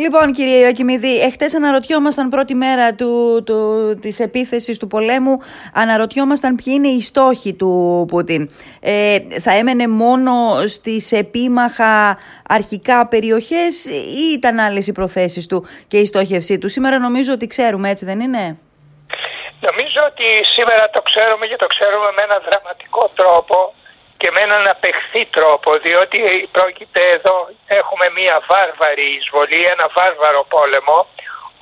Λοιπόν, κύριε Ιωακημίδη, εχθές αναρωτιόμασταν πρώτη μέρα του, του, της επίθεσης του πολέμου, αναρωτιόμασταν ποιοι είναι οι στόχοι του Πούτιν. Ε, θα έμενε μόνο στις επίμαχα αρχικά περιοχές ή ήταν άλλες οι προθέσεις του και η στόχευσή του; Σήμερα νομίζω ότι ξέρουμε, έτσι δεν είναι; Νομίζω ότι σήμερα το ξέρουμε και το ξέρουμε με έναν δραματικό τρόπο και με έναν απεχθή τρόπο διότι πρόκειται εδώ έχουμε μια βάρβαρη εισβολή, ένα βάρβαρο πόλεμο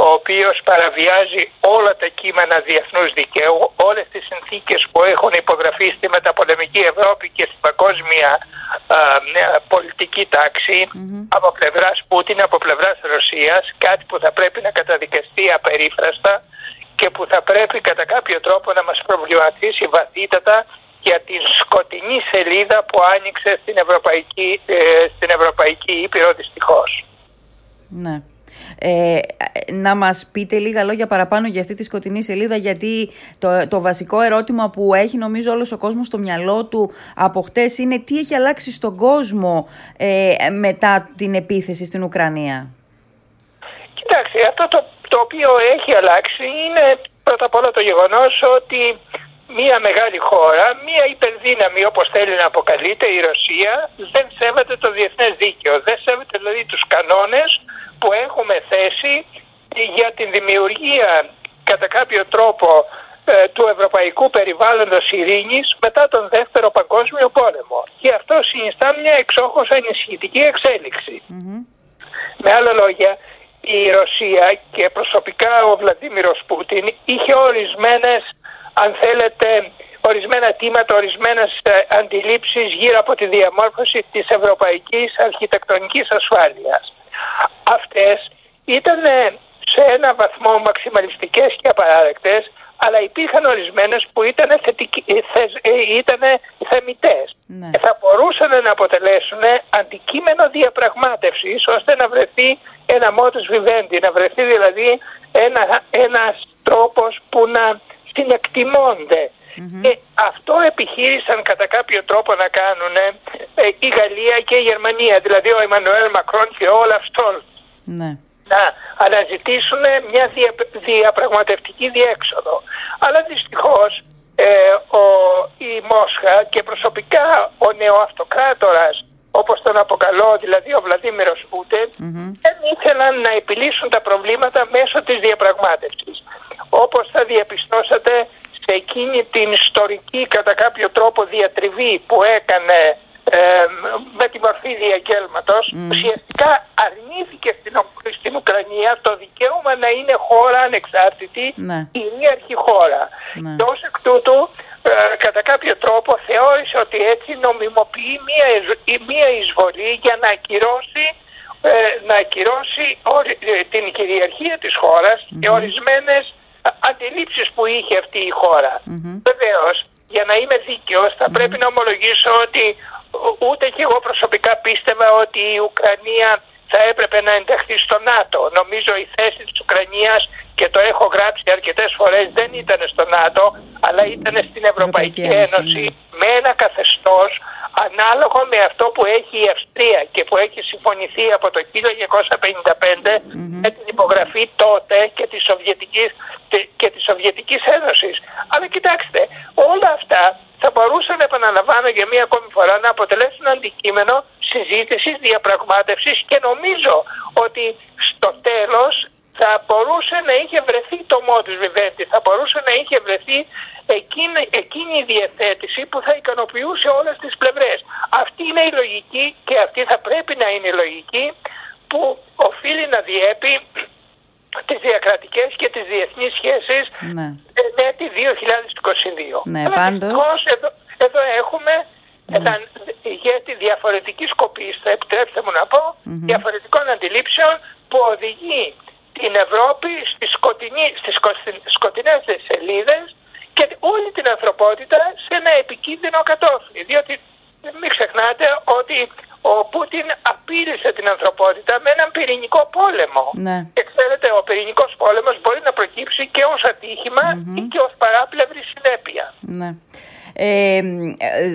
ο οποίος παραβιάζει όλα τα κείμενα διεθνούς δικαίου, όλες τις συνθήκες που έχουν υπογραφεί στη μεταπολεμική Ευρώπη και στην παγκόσμια πολιτική από πλευράς Πούτιν, από πλευράς Ρωσίας, κάτι που θα πρέπει να καταδικαστεί απερίφραστα και που θα πρέπει κατά κάποιο τρόπο να μας προβληματίσει βαθύτατα για την σκοτεινή σελίδα που άνοιξε στην Ευρωπαϊκή, ε, στην Ευρωπαϊκή Ήπειρο δυστυχώς. Ναι. Ε, να μας πείτε λίγα λόγια παραπάνω για αυτή τη σκοτεινή σελίδα γιατί το, το βασικό ερώτημα που έχει νομίζω όλος ο κόσμος στο μυαλό του από χτες είναι τι έχει αλλάξει στον κόσμο ε, μετά την επίθεση στην Ουκρανία. Κοιτάξτε, αυτό το, το οποίο έχει αλλάξει είναι πρώτα απ' όλα το γεγονός ότι μια μεγάλη χώρα, μια υπερδύναμη όπως θέλει να αποκαλείται η Ρωσία δεν σέβεται το διεθνές δίκαιο, δεν σέβεται δηλαδή τους κανόνες που έχουμε θέσει για την δημιουργία κατά κάποιο τρόπο ε, του ευρωπαϊκού περιβάλλοντος ειρήνης μετά τον δεύτερο παγκόσμιο πόλεμο. Και αυτό συνιστά μια εξόχως ενισχυτική Με άλλα λόγια, η Ρωσία και προσωπικά ο Βλαντίμιρος Πούτιν είχε ορισμένες αν θέλετε, ορισμένα τίματα, ορισμένες ε, αντιλήψεις γύρω από τη διαμόρφωση της ευρωπαϊκής αρχιτεκτονικής ασφάλειας. Αυτές ήταν σε ένα βαθμό μαξιμαλιστικές και απαράδεκτες, αλλά υπήρχαν ορισμένες που ήταν, θετικοί, ε, ε, ήταν θεμητές. Ναι. Θα μπορούσαν να αποτελέσουν αντικείμενο διαπραγμάτευσης ώστε να βρεθεί ένα modus vivendi, να βρεθεί δηλαδή ένα, ένας τρόπος που να συνεκτιμώνται. Και αυτό επιχείρησαν κατά κάποιο τρόπο να κάνουν ε, η Γαλλία και η Γερμανία, δηλαδή ο Εμμανουέλ Μακρόν και όλα αυτό. Ναι. Να αναζητήσουν μια δια, διαπραγματευτική διέξοδο. Αλλά δυστυχώς ε, ο, η Μόσχα και προσωπικά ο νεοαυτοκράτορας όπως τον αποκαλώ, δηλαδή ο Βλαδίμηρος δεν ήθελαν να επιλύσουν τα προβλήματα μέσω της διαπραγμάτευσης όπως θα διαπιστώσατε σε εκείνη την ιστορική κατά κάποιο τρόπο διατριβή που έκανε ε, με τη μορφή διαγγέλματος mm. ουσιαστικά αρνήθηκε στην, στην Ουκρανία το δικαίωμα να είναι χώρα ανεξάρτητη ναι. κυρίαρχη χώρα ναι. και ως εκ τούτου ε, κατά κάποιο τρόπο θεώρησε ότι έτσι νομιμοποιεί μία, μία εισβολή για να ακυρώσει ε, να ακυρώσει ε, την κυριαρχία της χώρας και ορισμένες αντιλήψεις που είχε αυτή η χώρα. Mm-hmm. Βεβαίως, για να είμαι δίκαιος, θα πρέπει να ομολογήσω ότι ούτε και εγώ προσωπικά πίστευα ότι η Ουκρανία θα έπρεπε να ενταχθεί στο ΝΑΤΟ. Νομίζω η θέση της Ουκρανίας και το έχω γράψει αρκετές φορές δεν ήταν στο ΝΑΤΟ αλλά ήταν στην Ευρωπαϊκή Ένωση ναι. με ένα καθεστώς ανάλογο με αυτό που έχει η Αυστρία και που έχει συμφωνηθεί από το 1955 με την υπογραφή τότε και της Σοβιετικής, και της Σοβιετικής Ένωσης. Αλλά κοιτάξτε, όλα αυτά θα μπορούσαν, επαναλαμβάνω για μία ακόμη φορά, να αποτελέσουν αντικείμενο συζήτησης, διαπραγμάτευσης και νομίζω ότι στο τέλος θα μπορούσε να είχε βρεθεί το μόντους βιβέντη, θα μπορούσε να είχε βρεθεί εκείνη, εκείνη η διαθέτηση που θα ικανοποιούσε όλες τις πλευρές. Αυτή είναι η λογική και αυτή θα πρέπει να είναι η λογική που οφείλει να διέπει τις διακρατικές και τις διεθνείς σχέσεις ναι. με τη 2022. Ναι, πάντως... Εδώ, εδώ έχουμε ναι. γιατί διαφορετικής σκοπής, θα επιτρέψτε μου να πω, διαφορετικών αντιλήψεων που οδηγεί την Ευρώπη στις, σκοτεινή, στις σκοτεινές σελίδες και όλη την ανθρωπότητα σε ένα επικίνδυνο κατόφλι. Διότι μην ξεχνάτε ότι ο Πούτιν απείλησε την ανθρωπότητα με έναν πυρηνικό πόλεμο. Ναι. Και ξέρετε, ο πυρηνικός πόλεμος μπορεί να προκύψει και ως ατυχημα ή και ως παράπλευρη συνέπεια. Ναι. Ε,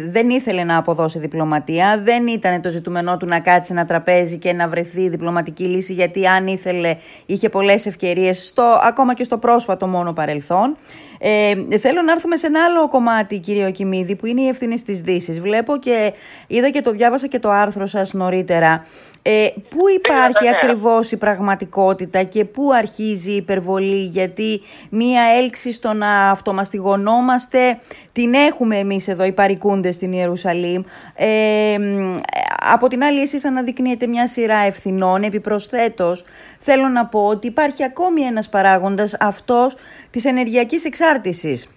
δεν ήθελε να αποδώσει διπλωματία, δεν ήταν το ζητούμενό του να κάτσει ένα τραπέζι και να βρεθεί διπλωματική λύση, γιατί αν ήθελε είχε πολλές ευκαιρίες, στο, ακόμα και στο πρόσφατο μόνο παρελθόν. Ε, θέλω να έρθουμε σε ένα άλλο κομμάτι, κύριε Οκιμίδη, που είναι η ευθύνη της Δύσης. Βλέπω και είδα και το διάβασα και το άρθρο σας νωρίτερα. Ε, πού υπάρχει ακριβώς η πραγματικότητα και πού αρχίζει η υπερβολή, γιατί μία έλξη στο να αυτομαστιγωνόμαστε την έχουμε εμείς εδώ οι παρικούντες στην Ιερουσαλήμ. Ε, από την άλλη εσείς αναδεικνύετε μια σειρά ευθυνών, επιπροσθέτως θέλω να πω ότι υπάρχει ακόμη ένας παράγοντας αυτός της ενεργειακής εξάρτησης.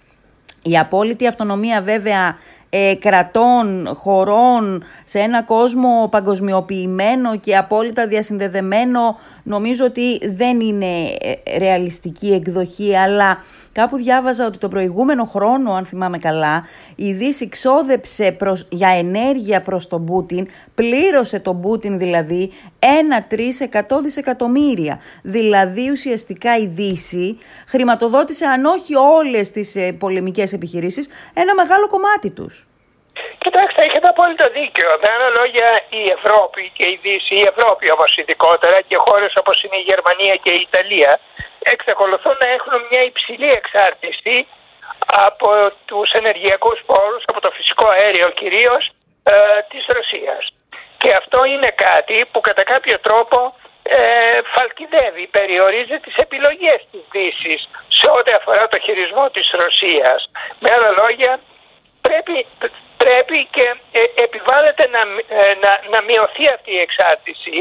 Η απόλυτη αυτονομία βέβαια ε, κρατών, χωρών, σε ένα κόσμο παγκοσμιοποιημένο και απόλυτα διασυνδεδεμένο, νομίζω ότι δεν είναι ε, ρεαλιστική εκδοχή, αλλά κάπου διάβαζα ότι το προηγούμενο χρόνο, αν θυμάμαι καλά, η Δύση ξόδεψε προς, για ενέργεια προς τον Πούτιν, πλήρωσε τον Πούτιν δηλαδή, ένα τρεις εκατό δισεκατομμύρια. Δηλαδή ουσιαστικά η Δύση χρηματοδότησε αν όχι όλες τις ε, πολεμικές επιχειρήσεις, ένα μεγάλο κομμάτι τους. Κοιτάξτε, έχετε απόλυτο δίκιο. Με άλλα λόγια, η Ευρώπη και η Δύση, η Ευρώπη όμως ειδικότερα και χώρες όπως είναι η Γερμανία και η Ιταλία, εξακολουθούν να έχουν μια υψηλή εξάρτηση από τους ενεργειακούς πόρους, από το φυσικό αέριο κυρίως ε, της Ρωσίας. Και αυτό είναι κάτι που κατά κάποιο τρόπο ε, φαλκιδεύει, περιορίζει τις επιλογές της Δύσης σε ό,τι αφορά το χειρισμό της Ρωσίας. Με άλλα λόγια, πρέπει, πρέπει και ε, επιβάλλεται να, ε, να, να μειωθεί αυτή η εξάρτηση.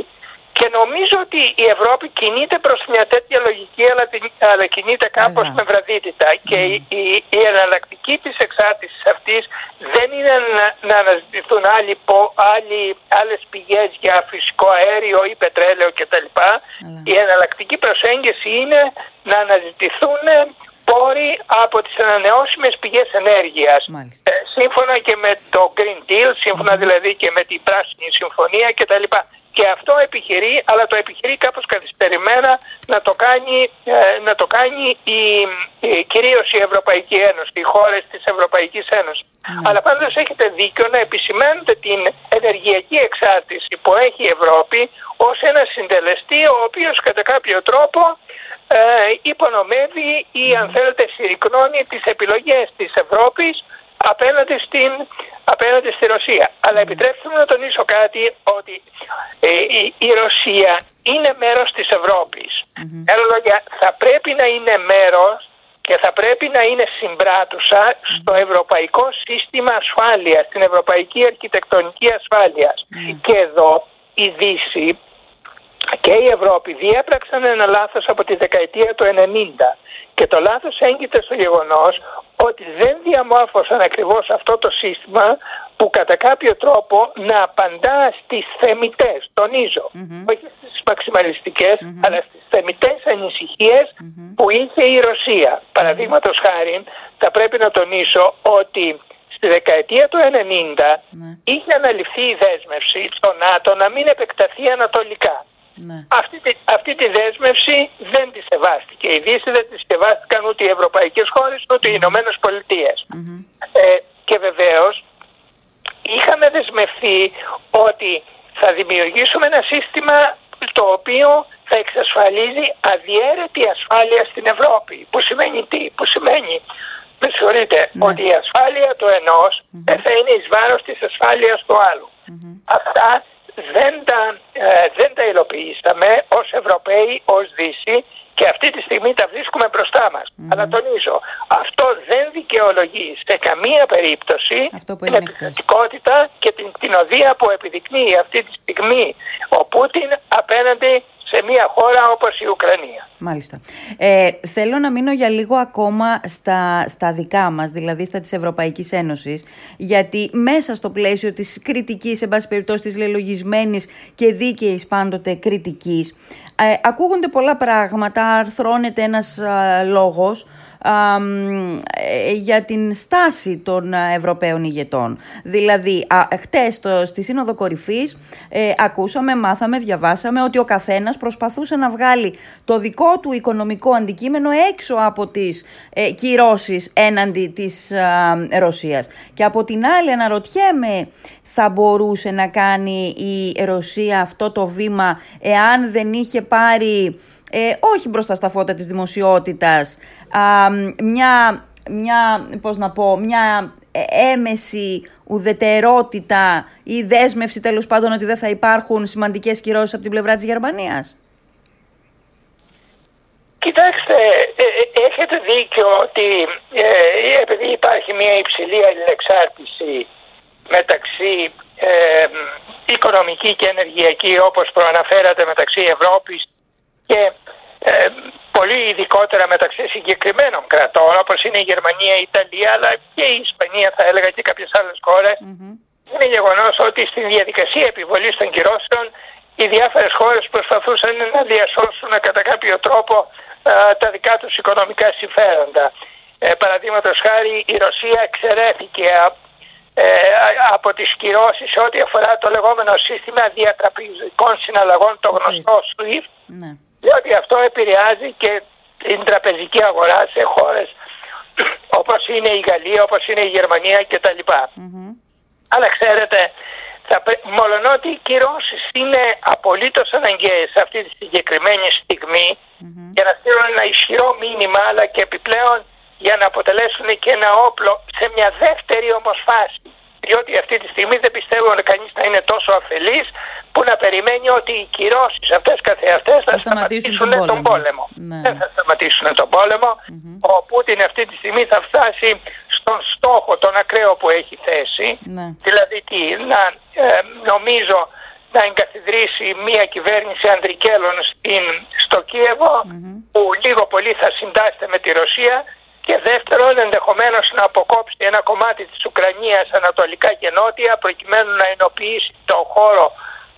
Και νομίζω ότι η Ευρώπη κινείται προς μια τέτοια λογική αλλά, αλλά κινείται κάπως με βραδύτητα. Και η, η, η εναλλακτική της εξάρτησης αυτής δεν είναι να, να αναζητηθούν άλλοι, άλλοι, άλλες πηγές για φυσικό αέριο ή πετρέλαιο κτλ. Η εναλλακτική προσέγγιση είναι να αναζητηθούν πόροι από τις ανανεώσιμες πηγές ενέργειας. Ε, σύμφωνα και με το Green Deal, σύμφωνα δηλαδή και με την Πράσινη Συμφωνία κτλ. Και αυτό επιχειρεί, αλλά το επιχειρεί κάπως καθυστερημένα να το κάνει, ε, να το κάνει η, η, κυρίως η Ευρωπαϊκή Ένωση, οι χώρες της Ευρωπαϊκής Ένωσης. Ναι. Αλλά πάντως έχετε δίκιο να επισημαίνετε την ενεργειακή εξάρτηση που έχει η Ευρώπη ως ένα συντελεστή ο οποίος κατά κάποιο τρόπο ε, υπονομεύει ή αν θέλετε συρρυκνώνει τις επιλογές της Ευρώπης απέναντι, στην, απέναντι στη Ρωσία. Αλλά επιτρέψτε μου να τονίσω κάτι ότι ε, η, Ρωσία είναι μέρος της Ευρώπης. λόγια, θα πρέπει να είναι μέρος και θα πρέπει να είναι συμπράτουσα στο ευρωπαϊκό σύστημα ασφάλειας, στην ευρωπαϊκή αρχιτεκτονική ασφάλειας. Και εδώ η Δύση και η Ευρώπη διέπραξαν ένα λάθος από τη δεκαετία του 90 και το λάθος έγκυται στο γεγονός ότι δεν διαμόρφωσαν ακριβώς αυτό το σύστημα που κατά κάποιο τρόπο να απαντά στις θεμητές, τονίζω, όχι στις μαξιμαλιστικες αλλά στις θεμητές που είχε η Ρωσία. Παραδείγματος χάρη θα πρέπει να τονίσω ότι στη δεκαετία του 90 ναι. είχε αναλυφθεί η δέσμευση στο ΝΑΤΟ να μην επεκταθεί ανατολικά. Ναι. Αυτή, τη, αυτή τη δέσμευση δεν τη σεβάστηκε. Η Δύση δεν τη σεβάστηκαν ούτε οι Ευρωπαϊκές χώρες ούτε οι Ηνωμένες Ε, και βεβαίως είχαμε δεσμευθεί ότι θα δημιουργήσουμε ένα σύστημα το οποίο θα εξασφαλίζει αδιέρετη ασφάλεια στην Ευρώπη. Που σημαίνει τι, που σημαίνει με συγχωρείτε, ναι. ότι η ασφάλεια του ενός θα είναι εις βάρος της ασφάλειας του αλλου Αυτά δεν τα, ε, δεν τα υλοποιήσαμε ως Ευρωπαίοι, ως Δύση και αυτή τη στιγμή τα βρίσκουμε μπροστά μας. Αλλά τονίζω, αυτό δεν δικαιολογεί σε καμία περίπτωση την επιθετικότητα και την κτηνοδία που επιδεικνύει αυτή τη στιγμή ο Πούτιν απέναντι σε μια χώρα όπως η Ουκρανία. Μάλιστα. Ε, θέλω να μείνω για λίγο ακόμα στα, στα δικά μας, δηλαδή στα της Ευρωπαϊκής Ένωσης, γιατί μέσα στο πλαίσιο της κριτικής, εν πάση περιπτώσει της λελογισμένης και δίκαιης πάντοτε κριτικής, ε, ακούγονται πολλά πράγματα, αρθρώνεται ένας λόγος, ε, για την στάση των Ευρωπαίων ηγετών. Δηλαδή, α, χτες στη Σύνοδο Κορυφής ε, ακούσαμε, μάθαμε, διαβάσαμε ότι ο καθένας προσπαθούσε να βγάλει το δικό του οικονομικό αντικείμενο έξω από τις ε, κυρώσεις έναντι της ε, Ρωσίας. Και από την άλλη αναρωτιέμαι θα μπορούσε να κάνει η Ρωσία αυτό το βήμα εάν δεν είχε πάρει ε, όχι μπροστά στα φώτα της δημοσιότητας, μια, μια, πώς να πω, μια έμεση ουδετερότητα ή δέσμευση τέλος πάντων ότι δεν θα υπάρχουν σημαντικές κυρώσεις από την πλευρά της Γερμανίας; Κοιτάξτε, ε, ε, έχετε δίκιο ότι ε, επειδή υπάρχει μια υψηλή αλληλεξάρτηση μεταξύ ε, οικονομική και ενεργειακή όπως προαναφέρατε μεταξύ Ευρώπης και ε, πολύ ειδικότερα μεταξύ συγκεκριμένων κρατών όπως είναι η Γερμανία, η Ιταλία αλλά και η Ισπανία θα έλεγα και κάποιες άλλες είναι γεγονός ότι στην διαδικασία επιβολής των κυρώσεων οι διάφορες χώρες προσπαθούσαν να διασώσουν κατά κάποιο τρόπο ε, τα δικά τους οικονομικά συμφέροντα. Ε, Παραδείγματος χάρη η Ρωσία εξαιρέθηκε ε, από τις κυρώσεις ό,τι αφορά το λεγόμενο σύστημα διατραπεζικών συναλλαγών, το γνωστό SWIFT, ναι διότι αυτό επηρεάζει και την τραπεζική αγορά σε χώρες όπως είναι η Γαλλία, όπως είναι η Γερμανία κτλ. Mm-hmm. Αλλά ξέρετε, θα, ότι οι κυρώσεις είναι απολύτως αναγκαίες σε αυτή τη συγκεκριμένη στιγμή mm-hmm. για να στείλουν ένα ισχυρό μήνυμα αλλά και επιπλέον για να αποτελέσουν και ένα όπλο σε μια δεύτερη όμως φάση διότι αυτή τη στιγμή δεν πιστεύω ότι κανείς να είναι τόσο αφελής που να περιμένει ότι οι κυρώσεις αυτές καθεαυτές θα, θα σταματήσουν τον πόλεμο. Ναι. Δεν θα σταματήσουν τον πόλεμο. Ο Πούτιν αυτή τη στιγμή θα φτάσει στον στόχο τον ακραίο που έχει θέσει. Ναι. Δηλαδή τι, να ε, νομίζω να εγκαθιδρύσει μια κυβέρνηση ανδρικέλων στην, στο κιεβο που λίγο πολύ θα συντάσσεται με τη Ρωσία και δεύτερον ενδεχομένως να αποκόψει ένα κομμάτι της Ουκρανίας ανατολικά και νότια προκειμένου να ενοποιήσει το χώρο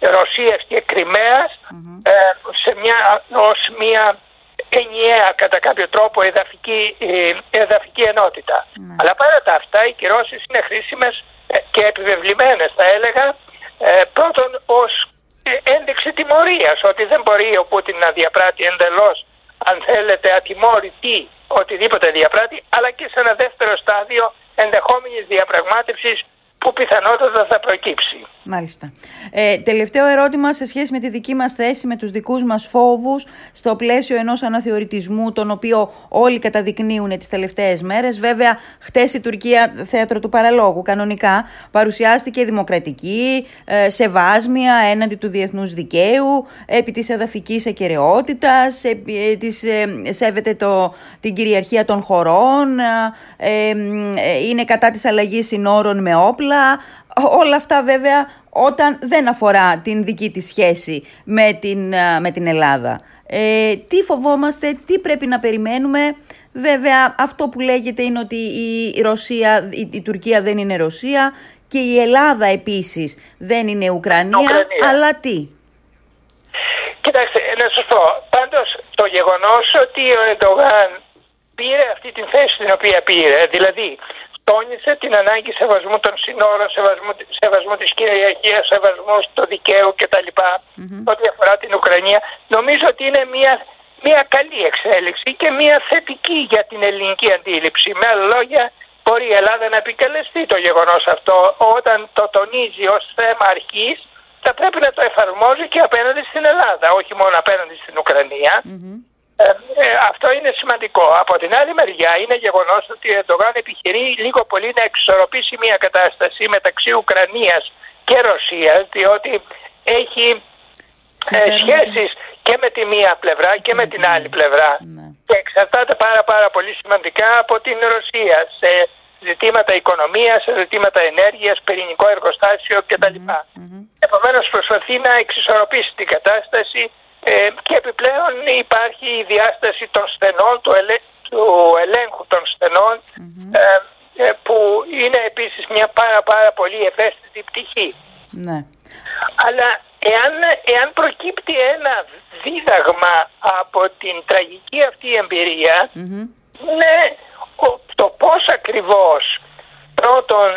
Ρωσίας και κρυμαιας ε, σε μια, ως μια ενιαία κατά κάποιο τρόπο εδαφική, ε, εδαφική ενότητα. Ναι. Αλλά παρά τα αυτά οι κυρώσεις είναι χρήσιμες ε, και επιβεβλημένες θα έλεγα πρώτον ως ένδειξη τιμωρίας ότι δεν μπορεί ο Πούτιν να διαπράττει εντελώς αν θέλετε ατιμόρυτη οτιδήποτε διαπράττει, αλλά και σε ένα δεύτερο στάδιο ενδεχόμενης διαπραγμάτευσης που πιθανότατα θα προκύψει. Μάλιστα. Ε, τελευταίο ερώτημα σε σχέση με τη δική μας θέση, με τους δικούς μας φόβους στο πλαίσιο ενός αναθεωρητισμού τον οποίο όλοι καταδεικνύουν τις τελευταίες μέρες. Βέβαια, χτες η Τουρκία, θέατρο του παραλόγου κανονικά, παρουσιάστηκε δημοκρατική, ε, σεβάσμια έναντι του διεθνούς δικαίου, επί της εδαφικής ακαιρεότητας, ε, της, ε, σέβεται το, την κυριαρχία των χωρών, ε, είναι κατά της αλλαγής συνόρων με όπλα, όλα αυτά βέβαια όταν δεν αφορά την δική της σχέση με την, με την Ελλάδα. Ε, τι φοβόμαστε, τι πρέπει να περιμένουμε. Βέβαια αυτό που λέγεται είναι ότι η, Ρωσία, η, Τουρκία δεν είναι Ρωσία και η Ελλάδα επίσης δεν είναι Ουκρανία, αλλά τι; Κοιτάξτε, να σας πω, πάντως το γεγονός ότι ο Εντογάν πήρε αυτή την θέση την οποία πήρε, δηλαδή τόνισε την ανάγκη σεβασμού των συνόρων, σεβασμού, σεβασμού της κυριαρχίας, σεβασμού του δικαίου κτλ. Mm-hmm. Ό,τι αφορά την Ουκρανία. Νομίζω ότι είναι μια, μια καλή εξέλιξη και μια θετική για την ελληνική αντίληψη. Με άλλα λόγια, μπορεί η Ελλάδα να επικαλεστεί το γεγονός αυτό όταν το τονίζει ως θέμα αρχής θα πρέπει να το εφαρμόζει και απέναντι στην Ελλάδα, όχι μόνο απέναντι στην Ουκρανία. Ε, ε, αυτό είναι σημαντικό. Από την άλλη μεριά είναι γεγονός ότι ο Ερντογάν επιχειρεί λίγο πολύ να εξορροπήσει μια κατάσταση μεταξύ Ουκρανίας και Ρωσίας διότι έχει ε, σχέσεις και με τη μία πλευρά και με την άλλη πλευρά ναι. και εξαρτάται πάρα πάρα πολύ σημαντικά από την Ρωσία σε ζητήματα οικονομίας, σε ζητήματα ενέργειας, πυρηνικό εργοστάσιο κτλ. Mm-hmm. Επομένως προσπαθεί να εξισορροπήσει την κατάσταση ε, και επιπλέον υπάρχει η διάσταση των στενών, του, ελέγχου των στενων ε, ε, που είναι επίσης μια πάρα πάρα πολύ ευαίσθητη πτυχή. Ναι. Αλλά εάν, εάν προκύπτει ένα δίδαγμα από την τραγική αυτή εμπειρία, είναι το πώς ακριβώς πρώτον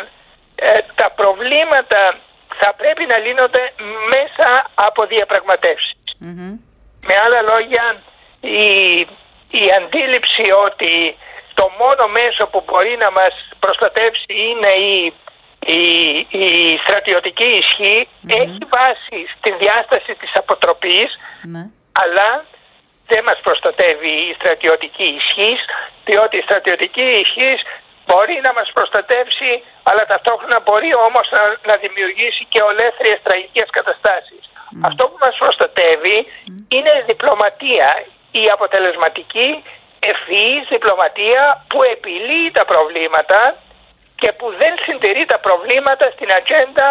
ε, τα προβλήματα θα πρέπει να λύνονται μέσα από Με άλλα λόγια, η, η αντίληψη ότι το μόνο μέσο που μπορεί να μας προστατεύσει είναι η, η, η στρατιωτική έχει βάση στην διάσταση της αποτροπής ναι. αλλά δεν μας προστατεύει η στρατιωτική ισχύ διότι η στρατιωτική ισχύ μπορεί να μας προστατεύσει αλλά ταυτόχρονα μπορεί όμως να, να δημιουργήσει και ολέθριες τραγικές καταστάσεις. Αυτό που μας προστατεύει είναι η διπλωματία, η αποτελεσματική ευφυής διπλωματία που επιλύει τα προβλήματα και που δεν συντηρεί τα προβλήματα στην ατζέντα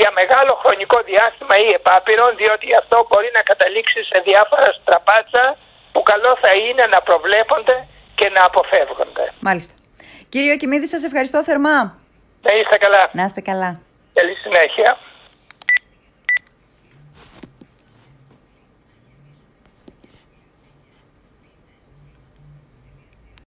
για μεγάλο χρονικό διάστημα ή επάπειρον διότι αυτό μπορεί να καταλήξει σε διάφορα στραπάτσα που καλό θα είναι να προβλέπονται και να αποφεύγονται. Μάλιστα. Κύριο Κιμίδη, σας ευχαριστώ θερμά. Να είστε καλά. Να είστε καλά. Καλή συνέχεια.